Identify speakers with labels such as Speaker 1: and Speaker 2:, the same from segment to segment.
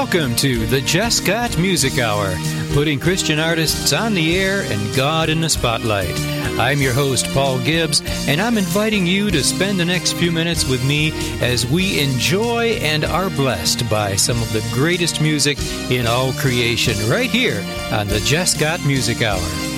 Speaker 1: Welcome to the Jesscott Music Hour, putting Christian artists on the air and God in the spotlight. I'm your host, Paul Gibbs, and I'm inviting you to spend the next few minutes with me as we enjoy and are blessed by some of the greatest music in all creation right here on the Jesscott Music Hour.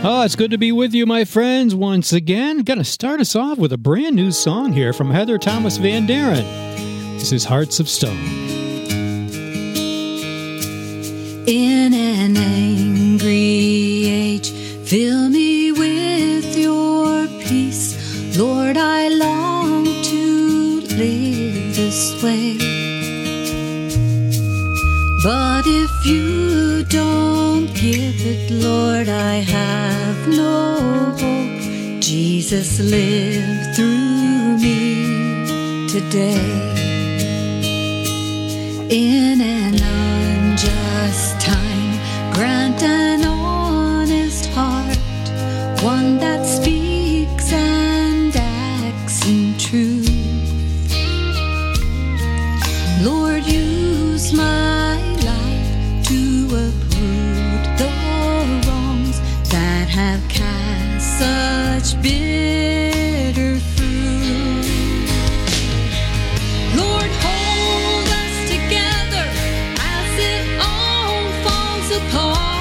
Speaker 1: Oh, it's good to be with you, my friends, once again. Gonna start us off with a brand new song here from Heather Thomas Van Deren. This is Hearts of Stone.
Speaker 2: In an angry age, fill me with your peace. Lord, I long to live this way. But if you don't give it, Lord, I have no hope. Jesus, live through me today. In apart.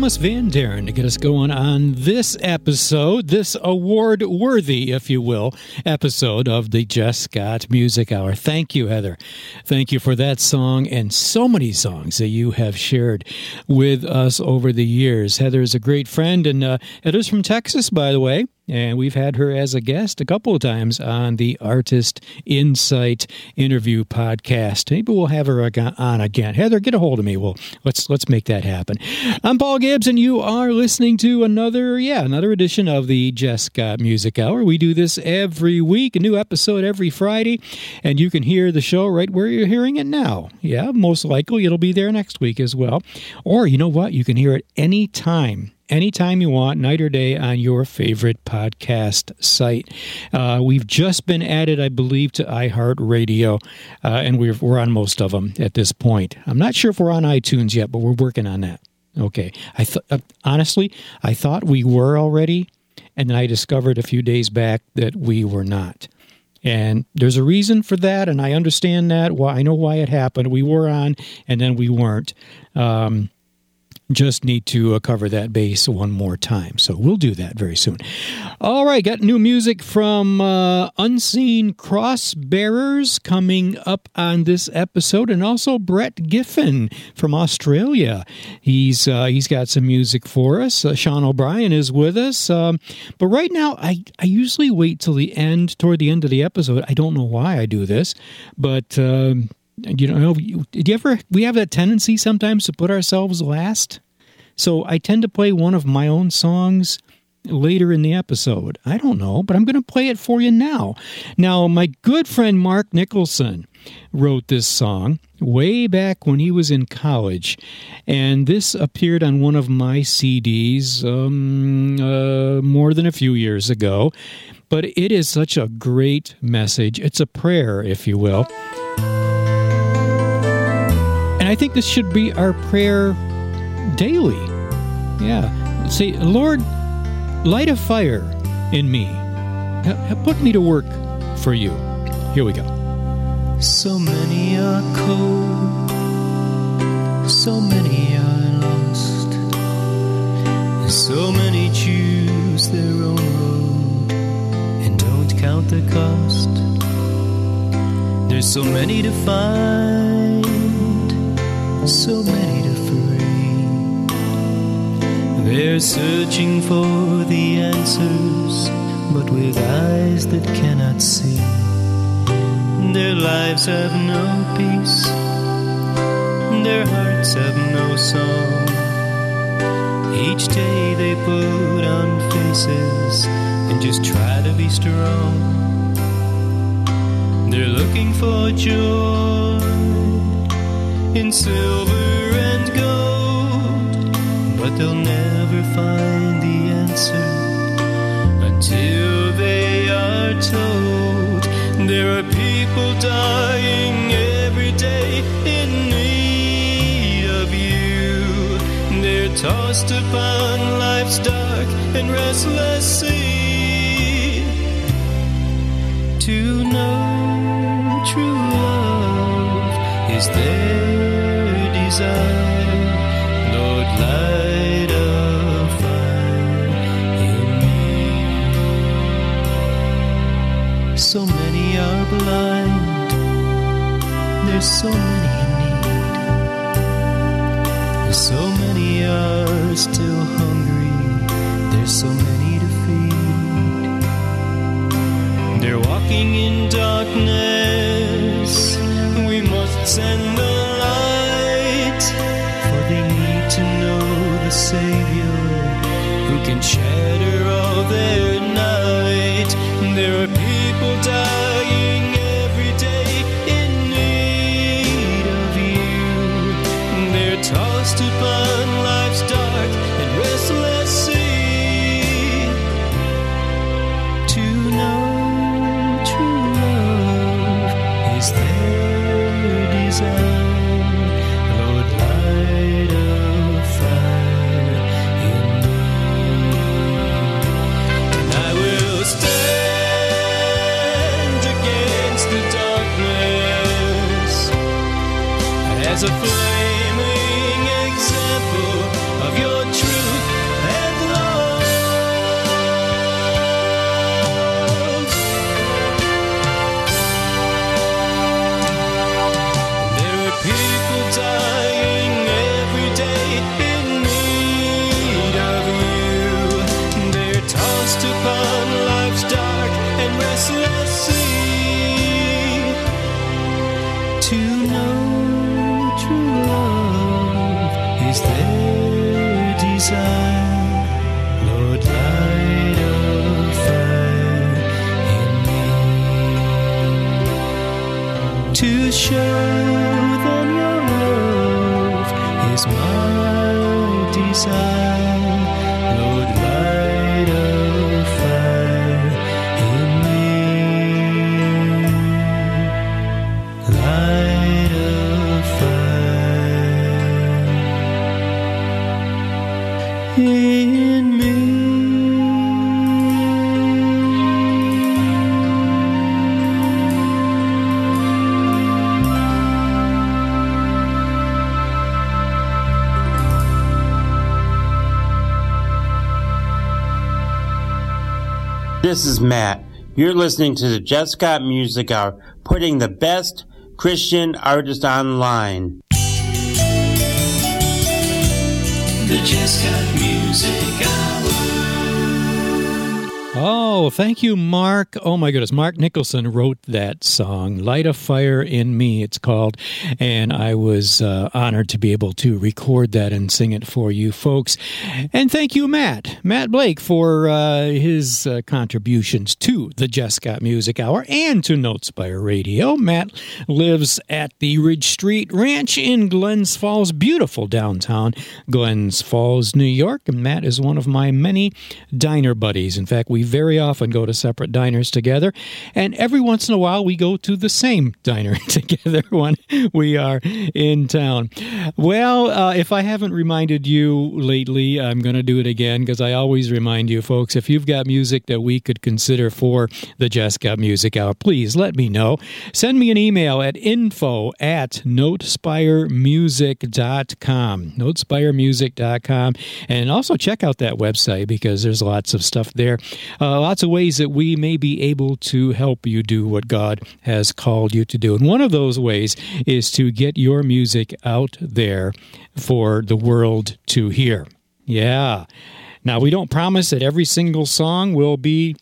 Speaker 1: Thomas Van Deren to get us going on this episode, this award worthy, if you will, episode of the Jesscott Music Hour. Thank you, Heather. Thank you for that song and so many songs that you have shared with us over the years. Heather is a great friend, and uh, Heather's from Texas, by the way. And we've had her as a guest a couple of times on the Artist Insight interview podcast. Maybe we'll have her on again. Heather, get a hold of me. Well, let's let's make that happen. I'm Paul Gibbs, and you are listening to another, yeah, another edition of the Jesscott Music Hour. We do this every week, a new episode every Friday, and you can hear the show right where you're hearing it now. Yeah, most likely it'll be there next week as well. Or you know what? You can hear it anytime anytime you want, night or day, on your favorite podcast site. Uh, we've just been added, I believe, to iHeartRadio, uh, and we're, we're on most of them at this point. I'm not sure if we're on iTunes yet, but we're working on that. Okay. I th- uh, honestly, I thought we were already, and then I discovered a few days back that we were not. And there's a reason for that, and I understand that. Well, I know why it happened. We were on, and then we weren't. Um, just need to uh, cover that base one more time. So we'll do that very soon. All right, got new music from uh, Unseen Cross Bearers coming up on this episode, and also Brett Giffen from Australia. He's uh, he's got some music for us. Uh, Sean O'Brien is with us, um, but right now I I usually wait till the end, toward the end of the episode. I don't know why I do this, but. Um, you know, did you ever? We have that tendency sometimes to put ourselves last. So I tend to play one of my own songs later in the episode. I don't know, but I'm going to play it for you now. Now, my good friend Mark Nicholson wrote this song way back when he was in college, and this appeared on one of my CDs um, uh, more than a few years ago. But it is such a great message. It's a prayer, if you will. I think this should be our prayer daily. Yeah. Say, Lord, light a fire in me. Put me to work for you. Here we go.
Speaker 3: So many are cold, so many are lost, so many choose their own road and don't count the cost. There's so many to find, so many to free. They're searching for the answers, but with eyes that cannot see. Their lives have no peace, their hearts have no song. Each day they put on faces and just try to be strong. They're looking for joy in silver and gold, but they'll never find the answer until they are told. There are people dying every day in need of you. They're tossed upon life's dark and restless sea. So many are blind. There's so many in need. So many are still hungry. There's so many to feed. They're walking in darkness.
Speaker 4: This is Matt. You're listening to the Jesscott Music Hour, putting the best Christian artists online.
Speaker 3: The Jesscott Music Hour.
Speaker 1: Oh, thank you, Mark. Oh, my goodness. Mark Nicholson wrote that song, Light a Fire in Me, it's called. And I was uh, honored to be able to record that and sing it for you folks. And thank you, Matt, Matt Blake, for uh, his uh, contributions to the Got Music Hour and to Notespire Radio. Matt lives at the Ridge Street Ranch in Glens Falls, beautiful downtown Glens Falls, New York. And Matt is one of my many diner buddies. In fact, we very often go to separate diners together, and every once in a while we go to the same diner together when we are in town. Well, uh, if I haven't reminded you lately, I'm going to do it again because I always remind you, folks, if you've got music that we could consider for the Jesscott Music Hour, please let me know. Send me an email at info at notespiremusic.com. Notespiremusic.com. And also check out that website because there's lots of stuff there. Uh, lots of ways that we may be able to help you do what God has called you to do. And one of those ways is to get your music out there for the world to hear. Yeah. Now, we don't promise that every single song will be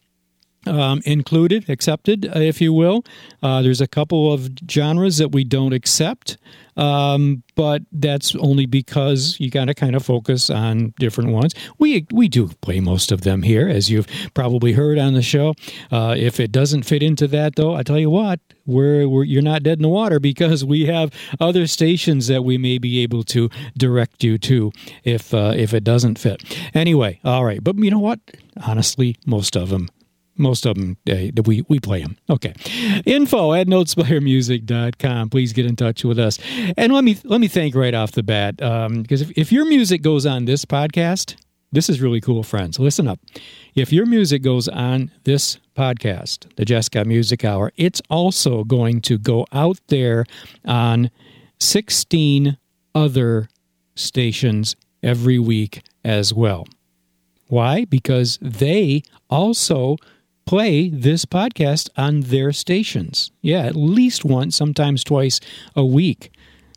Speaker 1: um, included, accepted, uh, if you will. Uh, there's a couple of genres that we don't accept, um, but that's only because you got to kind of focus on different ones. We we do play most of them here, as you've probably heard on the show. Uh, if it doesn't fit into that, though, I tell you what, we're, we're you're not dead in the water because we have other stations that we may be able to direct you to if uh, if it doesn't fit. Anyway, all right, but you know what? Honestly, most of them most of them uh, we, we play them okay. Info at notespiremusic.com please get in touch with us. And let me let me thank right off the bat because if, if your music goes on this podcast this is really cool friends. Listen up. If your music goes on this podcast the jessica Music Hour it's also going to go out there on 16 other stations every week as well. Why? Because they also play this podcast on their stations. Yeah, at least once, sometimes twice a week.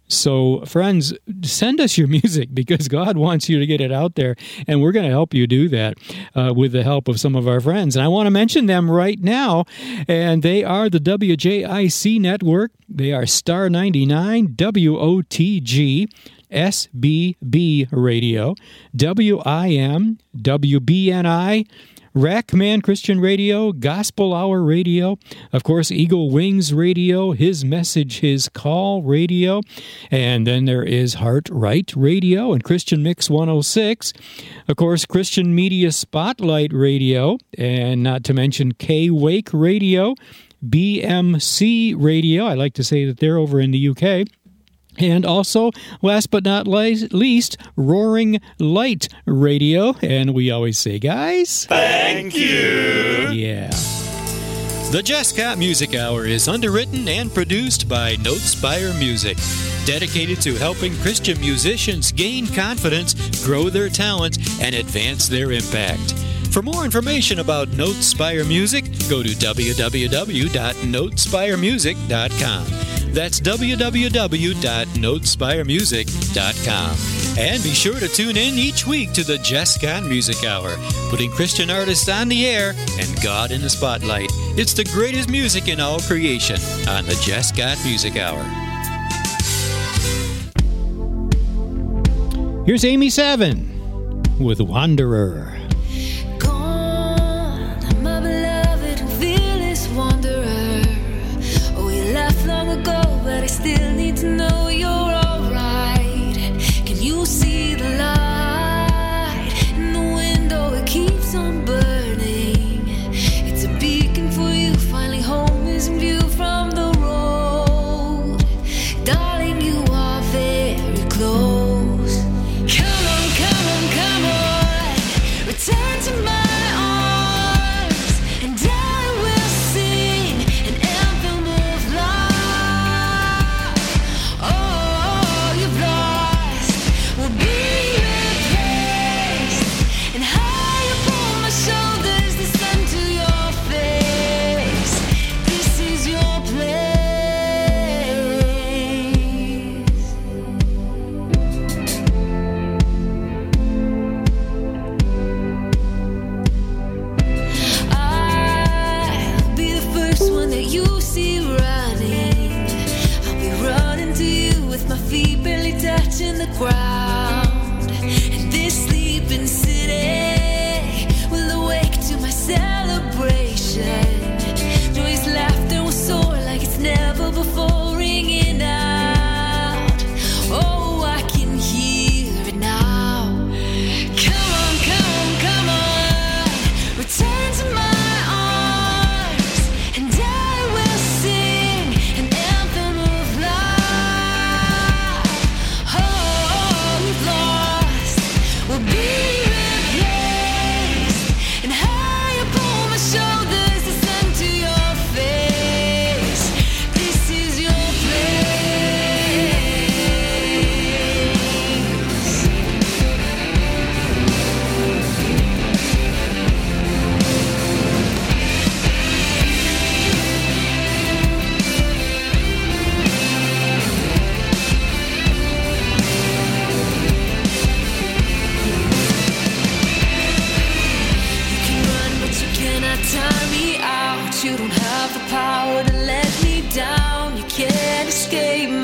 Speaker 1: So, friends, send us your music because God wants you to get it out there, and we're going to help you do that uh, with the help of some of our friends. And I want to mention them right now, and they are the WJIC network. They are Star 99, WOTG, SBB Radio, WIM, WBNI, Rackman Christian Radio, Gospel Hour Radio, of course, Eagle Wings Radio, His Message, His Call Radio, and then there is Heart Right Radio and Christian Mix 106, of course, Christian Media Spotlight Radio, and not to mention K Wake Radio, BMC Radio. I like to say that they're over in the UK. And also, last but not least, Roaring Light Radio. And we always say, guys,
Speaker 3: Thank you.
Speaker 1: yeah. The Got Music Hour is underwritten and produced by Notespire Music, dedicated to helping Christian musicians gain confidence, grow their talent, and advance their impact. For more information about Notespire Music, go to www.notespiremusic.com. That's www.notespiremusic.com. And be sure to tune in each week to the Jesscott Music Hour, putting Christian artists on the air and God in the spotlight. It's the greatest music in all creation on the Jesscott Music Hour. Here's Amy Savin with Wanderer.
Speaker 5: escape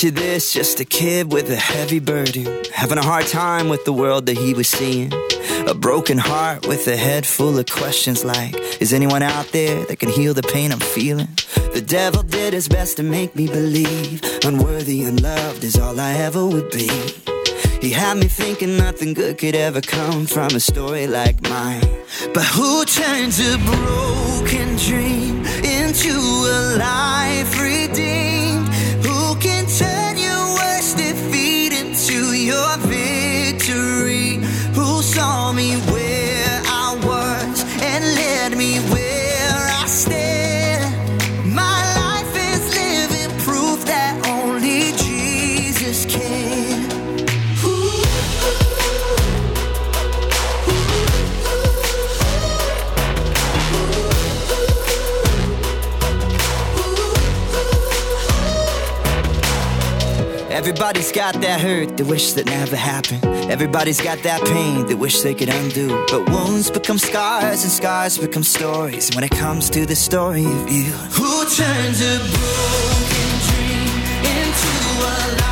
Speaker 6: Picture this, just a kid with a heavy burden, having a hard time with the world that he was seeing. A broken heart with a head full of questions like, is anyone out there that can heal the pain I'm feeling? The devil did his best to make me believe unworthy and loved is all I ever would be. He had me thinking nothing good could ever come from a story like mine. But who turns a broken dream into a life redeemed? Everybody's got that hurt they wish that never happened. Everybody's got that pain they wish they could undo. But wounds become scars and scars become stories. When it comes to the story of you, who turns a broken dream into a life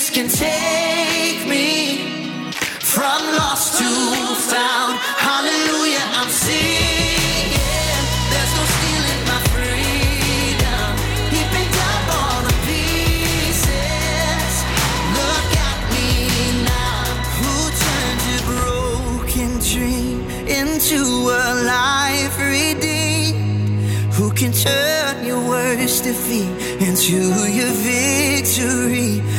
Speaker 6: Jesus can take me from lost to found. Hallelujah, I'm singing. There's no stealing my freedom. He picked up all the pieces. Look at me now. Who turned a broken dream into a life redeemed? Who can turn your worst defeat into your victory?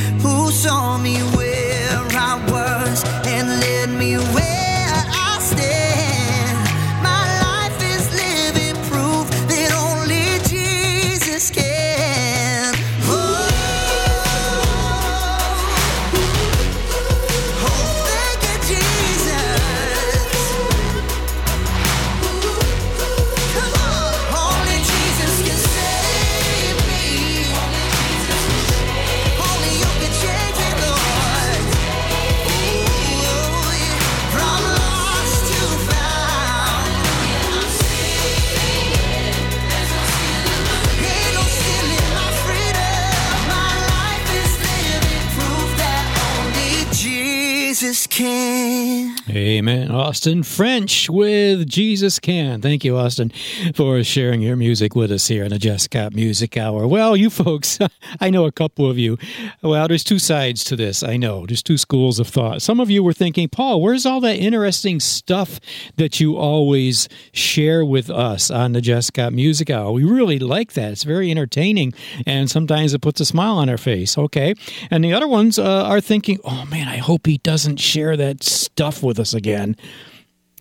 Speaker 6: Can.
Speaker 1: Amen. Austin French with Jesus Can. Thank you, Austin, for sharing your music with us here in the Jesscott Music Hour. Well, you folks, I know a couple of you. Well, there's two sides to this. I know. There's two schools of thought. Some of you were thinking, Paul, where's all that interesting stuff that you always share with us on the Jesscott Music Hour? We really like that. It's very entertaining, and sometimes it puts a smile on our face. Okay. And the other ones uh, are thinking, oh man, I hope he doesn't share that stuff with us again.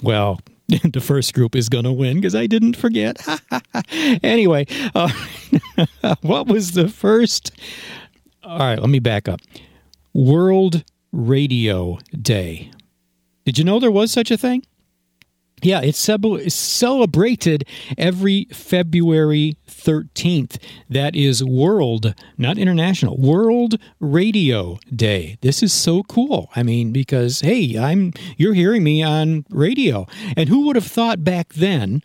Speaker 1: Well, the first group is going to win because I didn't forget. anyway, uh, what was the first? All right, let me back up. World Radio Day. Did you know there was such a thing? Yeah, it's celebrated every February 13th. That is World, not International, World Radio Day. This is so cool. I mean, because hey, I'm you're hearing me on radio. And who would have thought back then,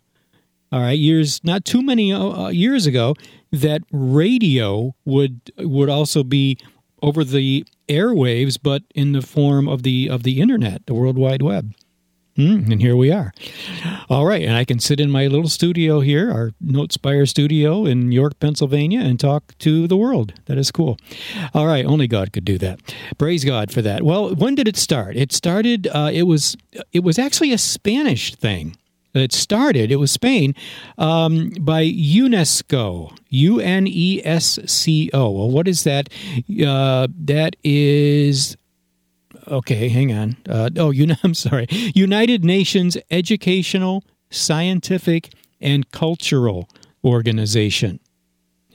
Speaker 1: all right, years not too many uh, years ago that radio would would also be over the airwaves but in the form of the of the internet, the World Wide Web. Mm, and here we are. All right, and I can sit in my little studio here, our Notespire studio in York, Pennsylvania, and talk to the world. That is cool. All right, only God could do that. Praise God for that. Well, when did it start? It started. Uh, it was. It was actually a Spanish thing. It started. It was Spain um, by UNESCO. U N E S C O. Well, what is that? Uh, that is okay, hang on. Uh, oh, you know, I'm sorry. United Nations Educational, Scientific, and Cultural Organization.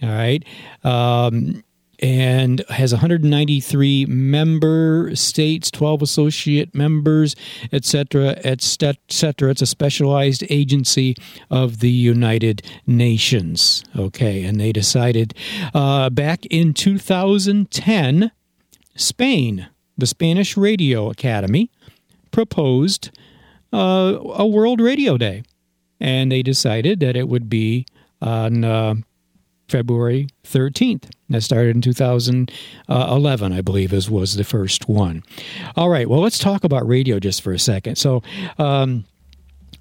Speaker 1: All right. Um, and has 193 member states, 12 associate members, etc., etc. It's a specialized agency of the United Nations. Okay, and they decided uh, back in 2010, Spain the Spanish Radio Academy proposed uh, a World Radio Day, and they decided that it would be on uh, February 13th. That started in 2011, I believe, as was the first one. All right, well, let's talk about radio just for a second. So, um,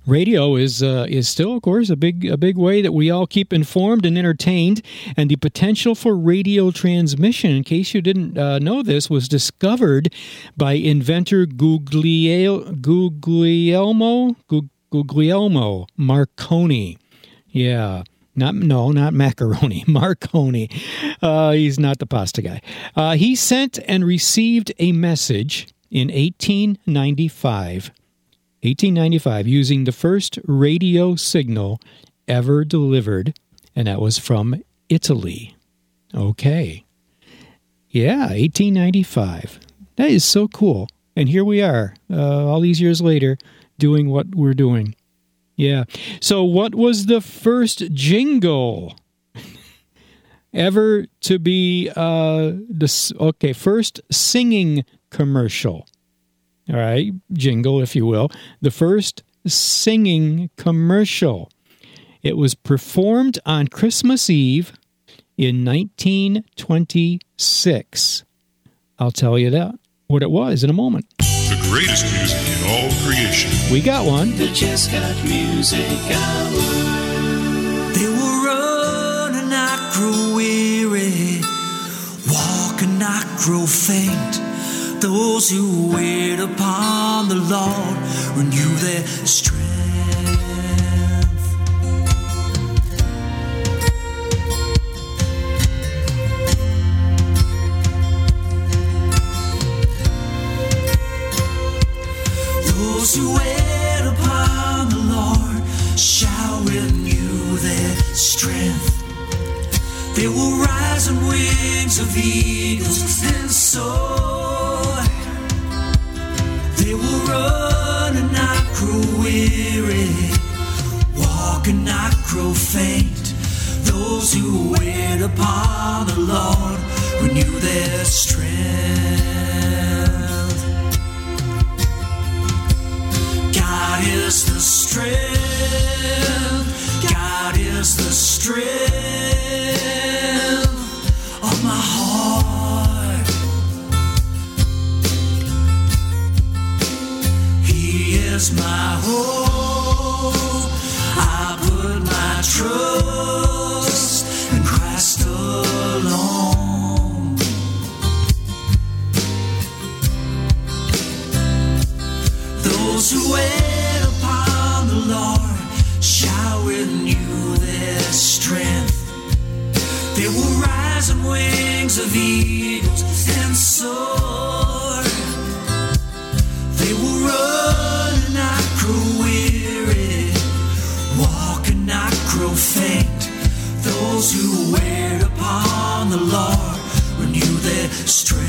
Speaker 1: radio is uh, is still, of course, a big a big way that we all keep informed and entertained. And the potential for radio transmission, in case you didn't uh, know this, was discovered by inventor Guglielmo Guglielmo, Guglielmo Marconi. Yeah. Not no, not macaroni. Marconi. Uh, he's not the pasta guy. Uh, he sent and received a message in 1895 1895 using the first radio signal ever delivered, and that was from Italy. Okay. Yeah, 1895. That is so cool. And here we are, uh, all these years later, doing what we're doing. Yeah. So, what was the first jingle ever to be uh, this? Okay, first singing commercial all right, jingle, if you will, the first singing commercial. It was performed on Christmas Eve in 1926. I'll tell you that what it was in a moment.
Speaker 7: The greatest music in all creation.
Speaker 1: We got one.
Speaker 8: The Jesscott Music Hour.
Speaker 3: They will run and not grow weary, walk and not grow faint. Those who wait upon the Lord renew their strength. Those who wait upon the Lord renew their strength.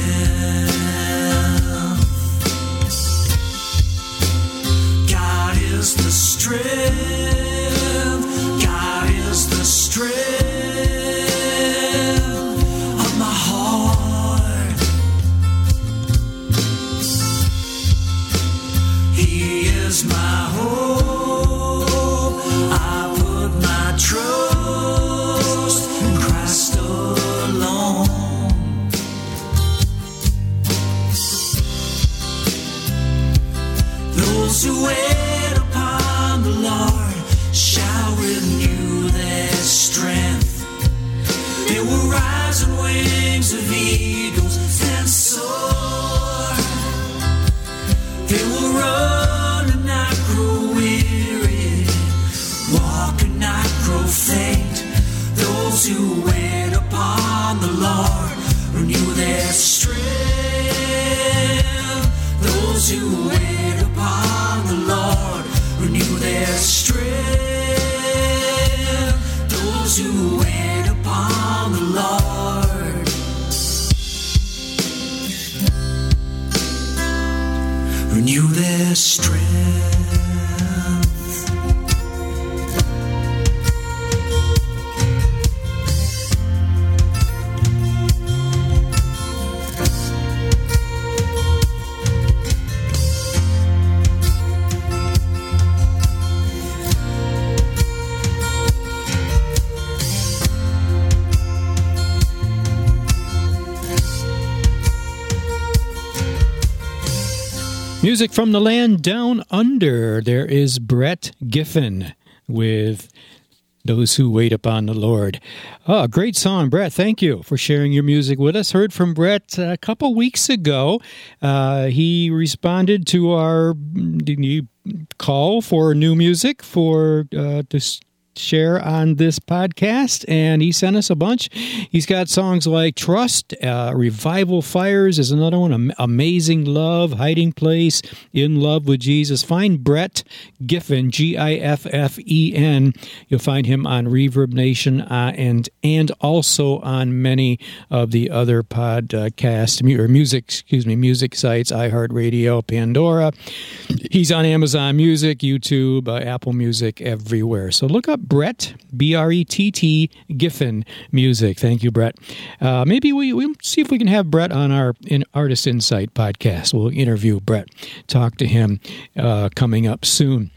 Speaker 3: God is the strength. God is the strength
Speaker 1: Music from the land down under. There is Brett Giffen with Those Who Wait Upon the Lord. Oh, great song, Brett. Thank you for sharing your music with us. Heard from Brett a couple weeks ago. Uh, he responded to our mm, call for new music for uh, to share on this podcast, and he sent us a bunch. He's got songs like Trust, uh, Revival Fires is another one, Am- Amazing Love, Hiding Place, In Love with Jesus. Find Brett Giffen, G I F F E N. You'll find him on ReverbNation uh, and and also on many of the other podcast mu- or music, excuse me, music sites, iHeartRadio, Pandora. He's on Amazon Music, YouTube, uh, Apple Music, everywhere. So look up Brett, B R E T T, Giffen Music. Thank you, Brett. Uh, maybe we, we'll see if we can have Brett on our in Artist Insight podcast. We'll interview Brett, talk to him uh, coming up soon.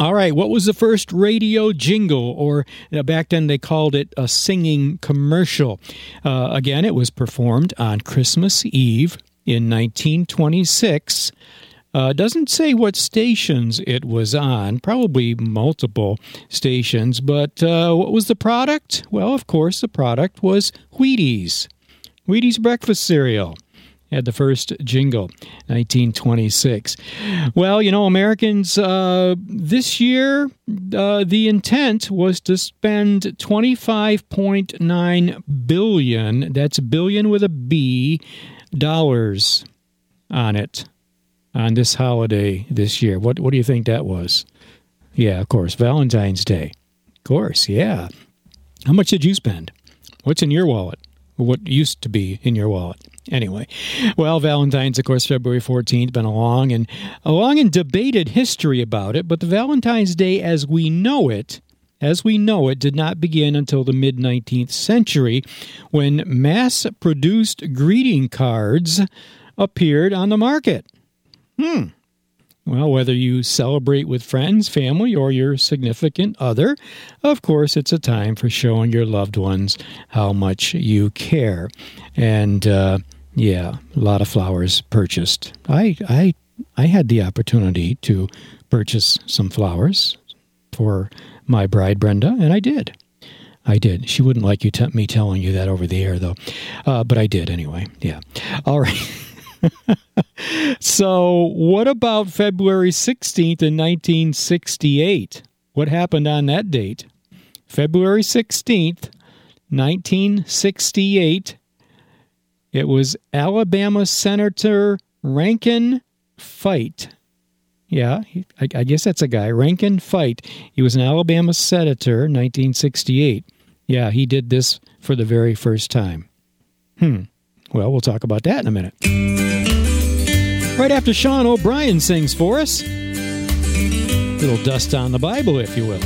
Speaker 1: All right, what was the first radio jingle, or uh, back then they called it a singing commercial? Uh, again, it was performed on Christmas Eve in 1926. Uh, doesn't say what stations it was on, probably multiple stations, but uh, what was the product? Well, of course, the product was Wheaties. Wheaties breakfast cereal had the first jingle, 1926. Well, you know, Americans, uh, this year, uh, the intent was to spend 25.9 billion, that's billion with a B, dollars on it on this holiday this year. What, what do you think that was? Yeah, of course, Valentine's Day. Of course, yeah. How much did you spend? What's in your wallet? What used to be in your wallet? Anyway, well, Valentine's, of course, February 14th, been a long and a long and debated history about it, but the Valentine's Day as we know it, as we know it, did not begin until the mid 19th century when mass produced greeting cards appeared on the market. Hmm. Well, whether you celebrate with friends, family, or your significant other, of course, it's a time for showing your loved ones how much you care. And uh, yeah, a lot of flowers purchased. I, I, I had the opportunity to
Speaker 9: purchase some flowers for my bride, Brenda, and I did. I did. She wouldn't like you t- me telling you that over the air, though. Uh, but I did anyway. Yeah. All right. so, what about February 16th in 1968? What happened on that date? February 16th, 1968, it was Alabama Senator Rankin Fite. Yeah, I, I guess that's a guy, Rankin Fite. He was an Alabama senator, 1968. Yeah, he did this for the very first time. Hmm. Well, we'll talk about that in a minute. Right after Sean O'Brien sings for us. Little dust on the Bible, if you will.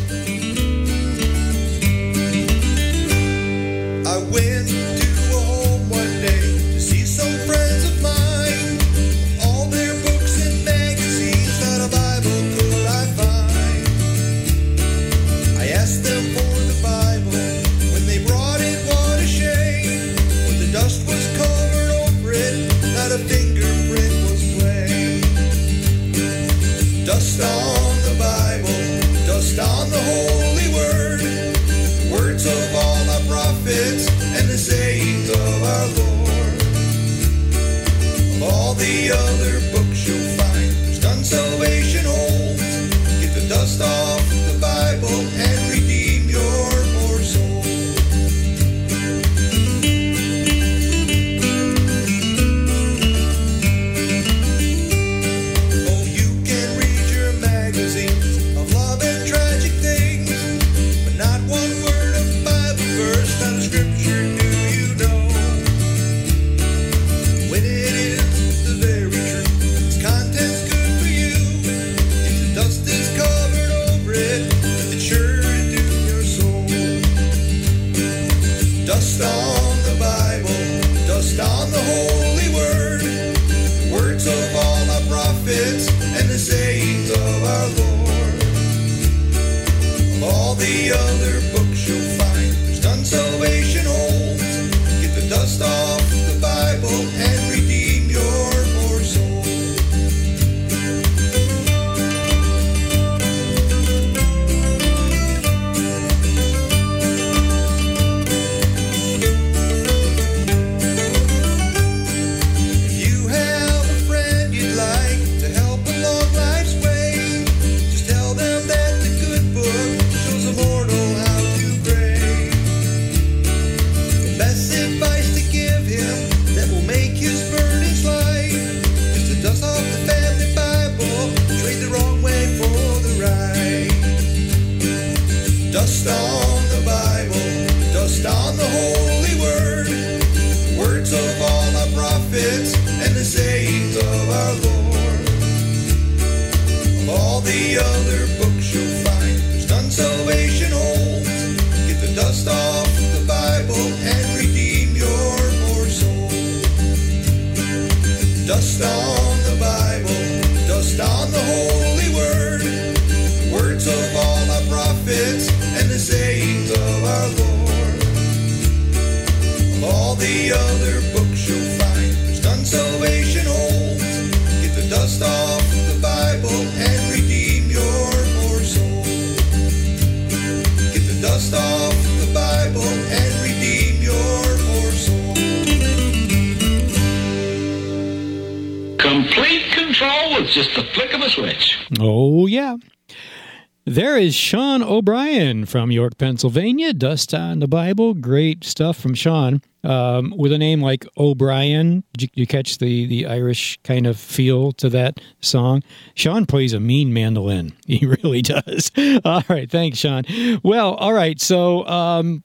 Speaker 1: is
Speaker 9: Sean O'Brien from York, Pennsylvania. Dust on the Bible. Great stuff from Sean. Um, with a name like O'Brien, did you, you, catch the, the Irish kind of feel to that song? Sean plays a mean mandolin. He really does. All right. Thanks, Sean. Well, all right. So, um,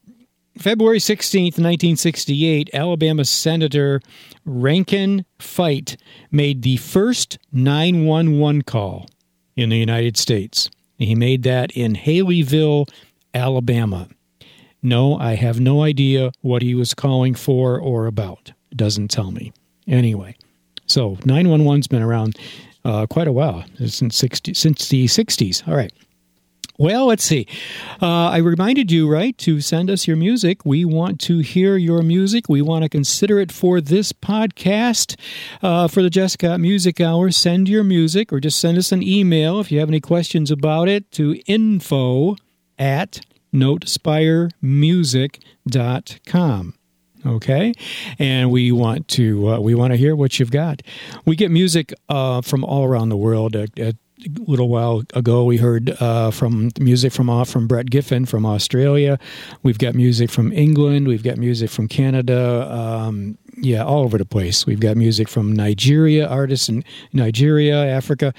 Speaker 9: February 16th, 1968, Alabama Senator Rankin Fite made the first 911 call in the United States. He made that in Haleyville, Alabama. No, I have no idea what he was calling for or about. Doesn't tell me. Anyway, so 911's been around uh, quite a while since 60, since the 60s. All right.
Speaker 1: Well, let's see. Uh, I reminded you, right, to send us your music. We want to hear your music. We want to consider it for this podcast. Uh, for the Jesscott Music Hour, send your music or just send us an email if you have any questions about it to info at notespiremusic.com okay and we want to uh, we want to hear what you've got we get music uh, from all around the world uh, a little while ago we heard uh, from music from off from brett giffen from australia. We've got music from england. We've got music from canada. Um, yeah all over the place. We've got music from nigeria artists in nigeria africa.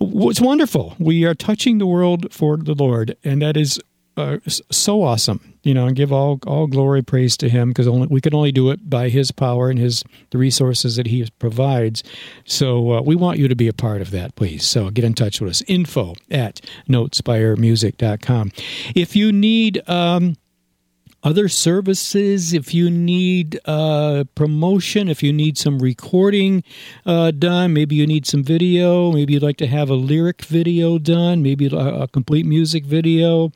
Speaker 1: It's wonderful we are touching the world for the lord and that is uh, so awesome, you know, and give all all glory praise to Him because only we can only do it by His power and His the resources that He provides. So uh, we want you to be a part of that, please. So get in touch with us. Info at notespiremusic.com. If you need. Um, other services, if you need uh, promotion, if you need some recording uh, done, maybe you need some video, maybe you'd like to have a lyric video done, maybe a, complete music video.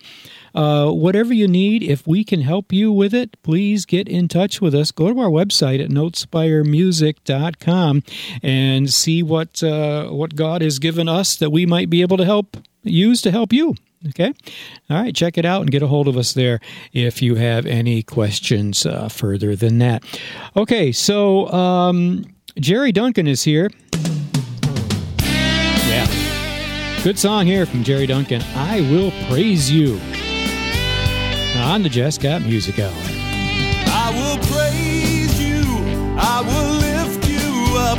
Speaker 1: Uh, whatever you need, if we can help you with it, please get in touch with us. Go to our website at notespiremusic.com and see what uh, what God has given us that we might be able to help use to help you. Okay. All right. Check it out and get a hold of us there if you have any questions uh, further than that. Okay. So, um, Jerry Duncan is here. Yeah. Good song here from Jerry Duncan. I will praise you on the Jesscott Music Hour.
Speaker 10: I will praise you. I will lift you up.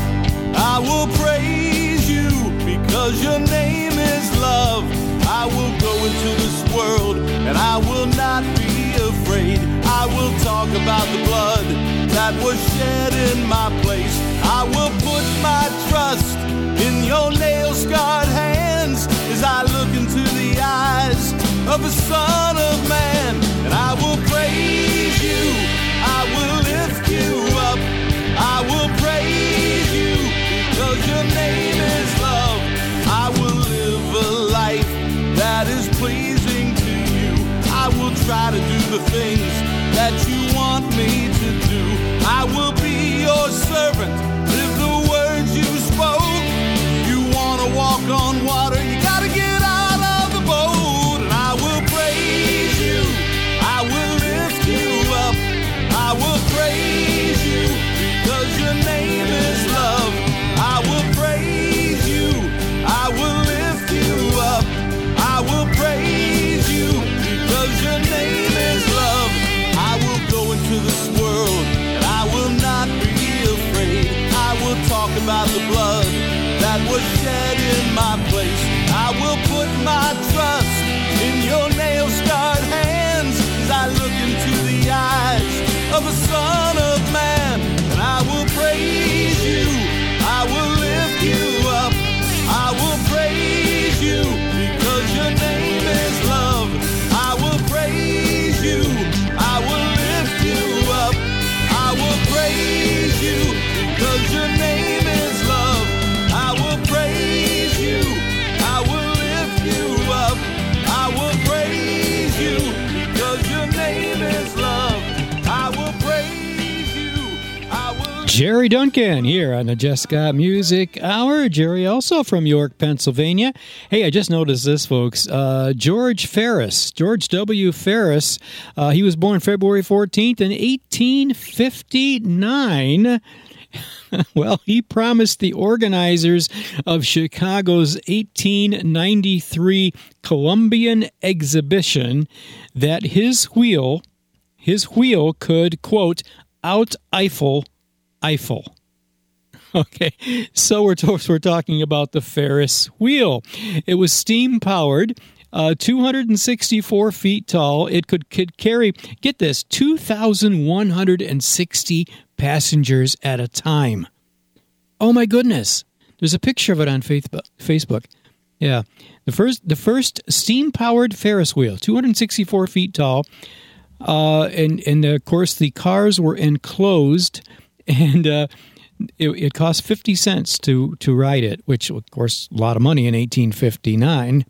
Speaker 10: I will praise you because your name is love. I will go into this world and I will not be afraid. I will talk about the blood that was shed in my place. I will put my trust in your nail scarred hands as I look into the eyes of a son of man. And I will praise you, I will lift you up, I will praise you because your name is that is pleasing to you. I will try to do the things that you want me to do. I will be your servant, live the words you spoke. You want to walk on water,
Speaker 1: Jerry Duncan here on the Jesscott Music Hour. Jerry, also from York, Pennsylvania. Hey, I just noticed this, folks. Uh, George Ferris, George W. Ferris, uh, he was born February 14th in 1859. well, he promised the organizers of Chicago's 1893 Columbian exhibition that his wheel, his wheel could, quote, out Eiffel Eiffel. Okay, so we're, to- we're talking about the Ferris wheel. It was steam powered. Uh, 264 feet tall. It could, could carry, get this, 2,160 passengers at a time. Oh my goodness. There's a picture of it on Facebook. Yeah. The first the first steam powered Ferris wheel, 264 feet tall. Uh, and and of course the cars were enclosed and uh, it, it cost 50 cents to to ride it, which of course a lot of money in 1859.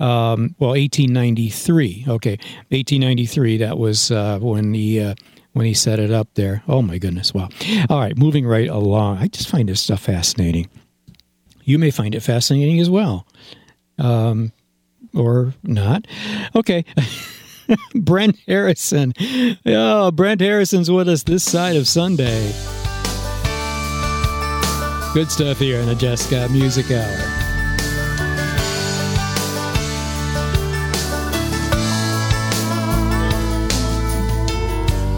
Speaker 1: Um, well, 1893. Okay, 1893. That was uh, when he uh, when he set it up there. Oh my goodness! Wow. All right, moving right along. I just find this stuff fascinating. You may find it fascinating as well, um, or not. Okay. Brent Harrison. Oh, Brent Harrison's with us this side of Sunday. Good stuff here in the Jesscott Music Hour.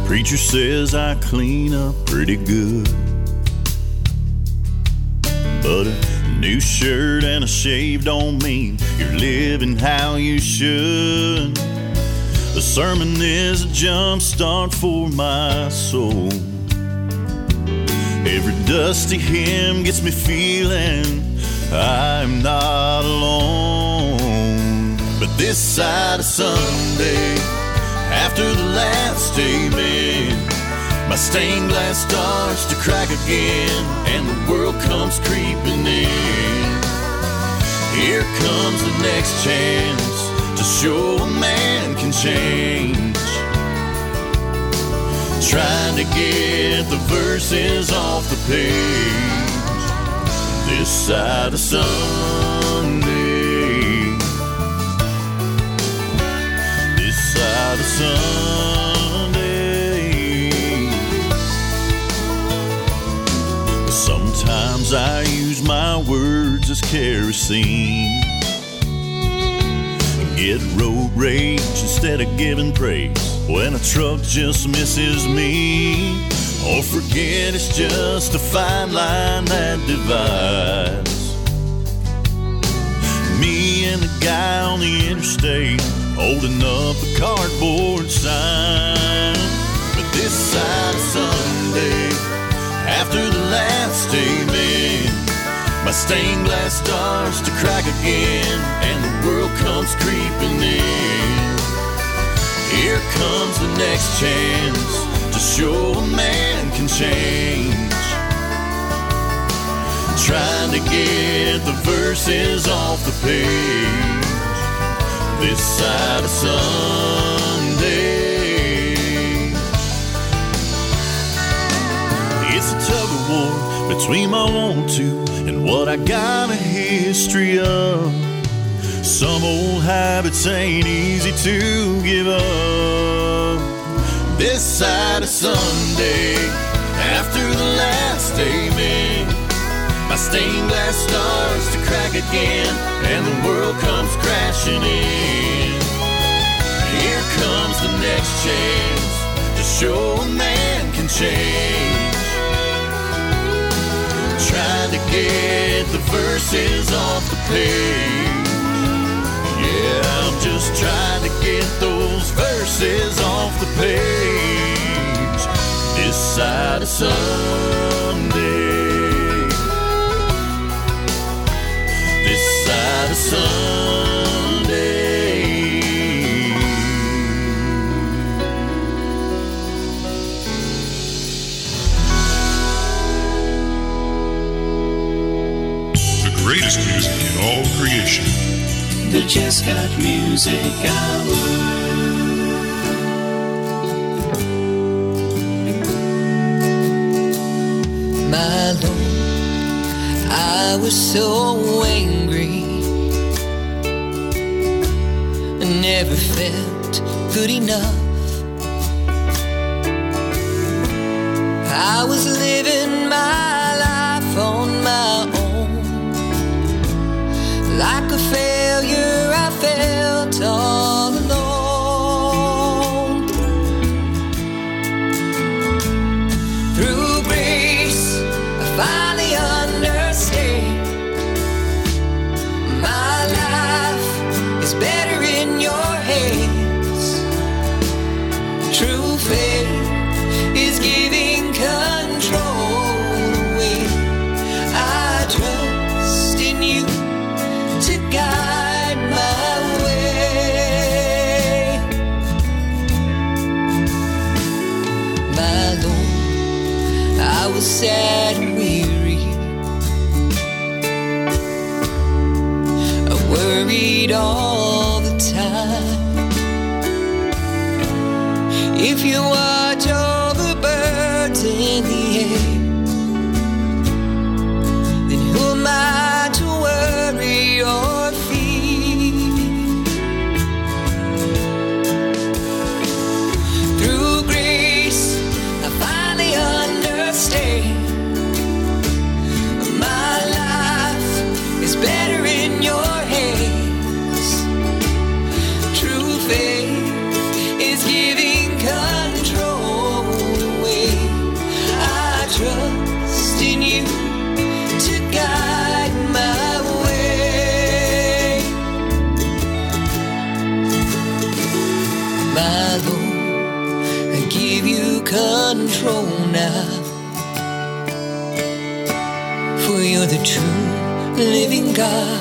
Speaker 11: Preacher says I clean up pretty good. But a new shirt and a shave don't mean you're living how you should. The sermon is a jump start for my soul. Every dusty hymn gets me feeling I'm not alone. But this side of Sunday, after the last amen, my stained glass starts to crack again, and the world comes creeping in. Here comes the next chance to show a man change. Trying to get the verses off the page this side of Sunday. This side of Sunday. Sometimes I use my words as kerosene. Get road rage instead of giving praise when a truck just misses me. Or forget it's just a fine line that divides me and the guy on the interstate holding up a cardboard sign. But this side of Sunday, after the last amen, my stained glass starts to crack again, comes creeping in. Here comes the next chance to show a man can change. Trying to get the verses off the page this side of Sunday. It's a tug of war between my want to and what I got a history of. Some old habits ain't easy to give up. This side of Sunday, after the last amen, my stained glass starts to crack again, and the world comes crashing in. Here comes the next chance to show a man can change. Trying to get the verses off the page. Just trying to get those verses off the page. This side of Sunday. This side of Sunday.
Speaker 7: The
Speaker 3: Got Music Hour.
Speaker 5: my Lord. I was so angry. I never felt good enough. I was living my life on my own. Like a failure, I felt all sad and weary. I worried all the time. If you watch living God.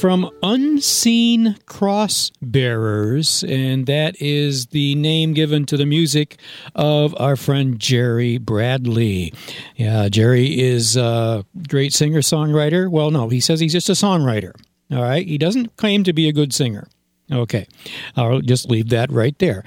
Speaker 1: From Unseen Cross Bearers, and that is the name given to the music of our friend Jerry Bradley. Yeah, Jerry is a great singer songwriter. Well, no, he says he's just a songwriter. All right, he doesn't claim to be a good singer. Okay, I'll just leave that right there.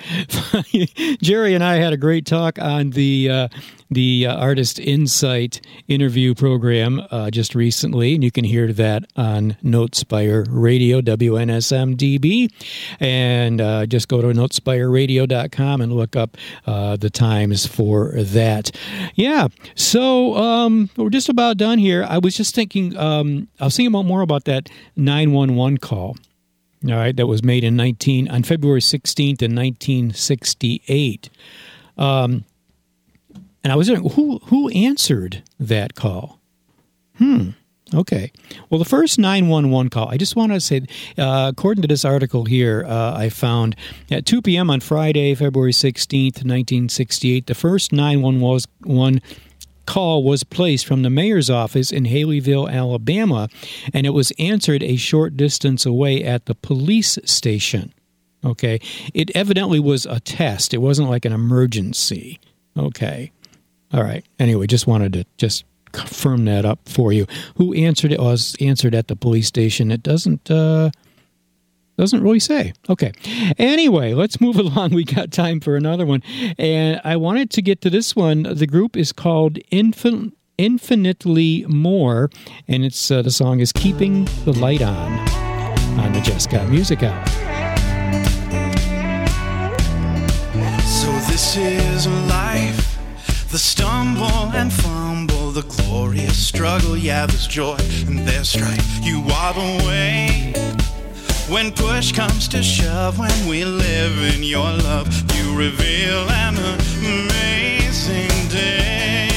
Speaker 1: Jerry and I had a great talk on the uh, the uh, Artist Insight interview program uh, just recently, and you can hear that on Notespire Radio, WNSMDB. And uh, just go to notespireradio.com and look up uh, the times for that. Yeah, so um, we're just about done here. I was just thinking, um, I was thinking about more about that 911 call. All right, that was made in 19 on February 16th in 1968. Um, and I was wondering who who answered that call. Hmm. Okay. Well, the first 911 call, I just want to say, uh, according to this article here, uh, I found at 2 p.m. on Friday, February 16th, 1968, the first 911 call was placed from the mayor's office in Haleyville, Alabama, and it was answered a short distance away at the police station. Okay. It evidently was a test, it wasn't like an emergency. Okay. All right. Anyway, just wanted to just confirm that up for you. Who answered it was answered at the police station. It doesn't uh doesn't really say. Okay. Anyway, let's move along. We got time for another one. And I wanted to get to this one. The group is called Infin- Infinitely More, and it's uh, the song is Keeping the Light On on the Jesscott Music Hour.
Speaker 10: So this is life, the stumble and fumble, the glorious struggle. Yeah, there's joy and there's strife. You are the way. When push comes to shove, when we live in your love, you reveal an amazing day.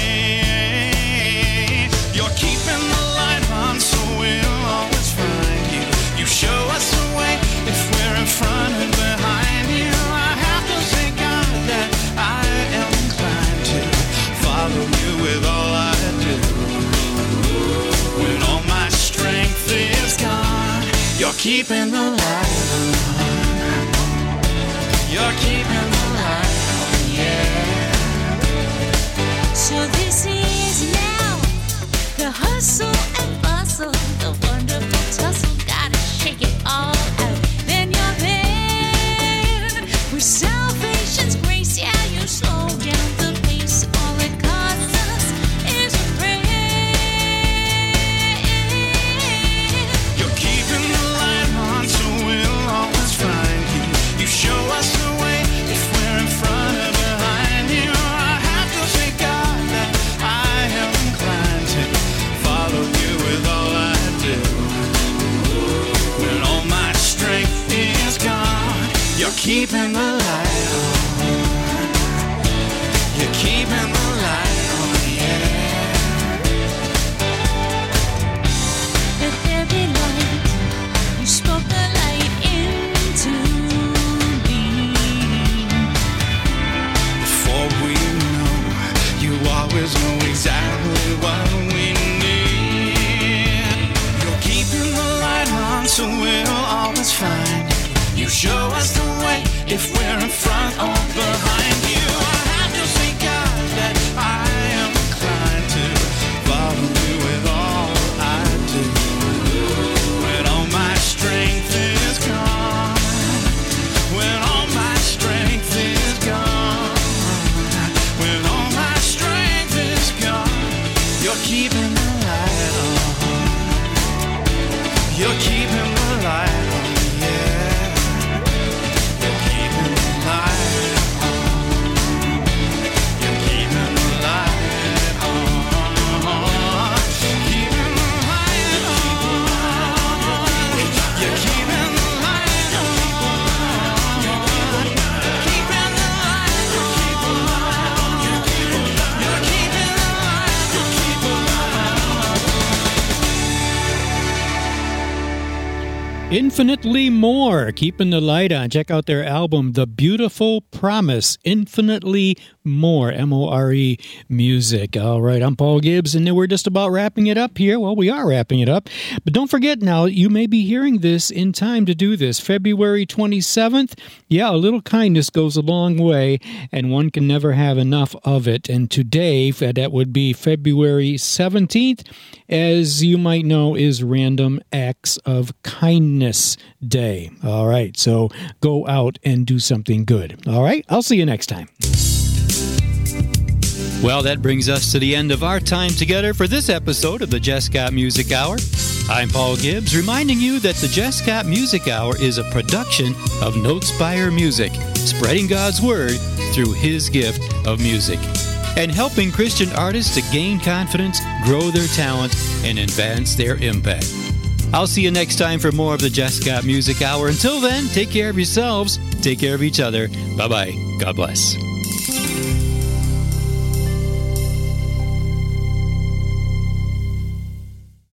Speaker 10: You're keeping the light on, so we'll always find you. You show us the way if we're in front keeping the light
Speaker 1: Infinitely More, keeping the light on. Check out their album, The Beautiful Promise. Infinitely More, M O R E music. All right, I'm Paul Gibbs, and we're just about wrapping it up here. Well, we are wrapping it up. But don't forget now, you may be hearing this in time to do this. February 27th. Yeah, a little kindness goes a long way, and one can never have enough of it. And today, that would be February 17th, as you might know, is Random Acts of Kindness Day. All right, so go out and do something good. All right, I'll see you next time. Well, that brings us to the end of our time together for this episode of the Jesscott Music Hour. I'm Paul Gibbs, reminding you that the Jesscott Music Hour is a production of Notespire Music, spreading God's Word through His gift of music, and helping Christian artists to gain confidence, grow their talent, and advance their impact. I'll see you next time for more of the Jesscott Music Hour. Until then, take care of yourselves, take care of each other. Bye bye. God bless.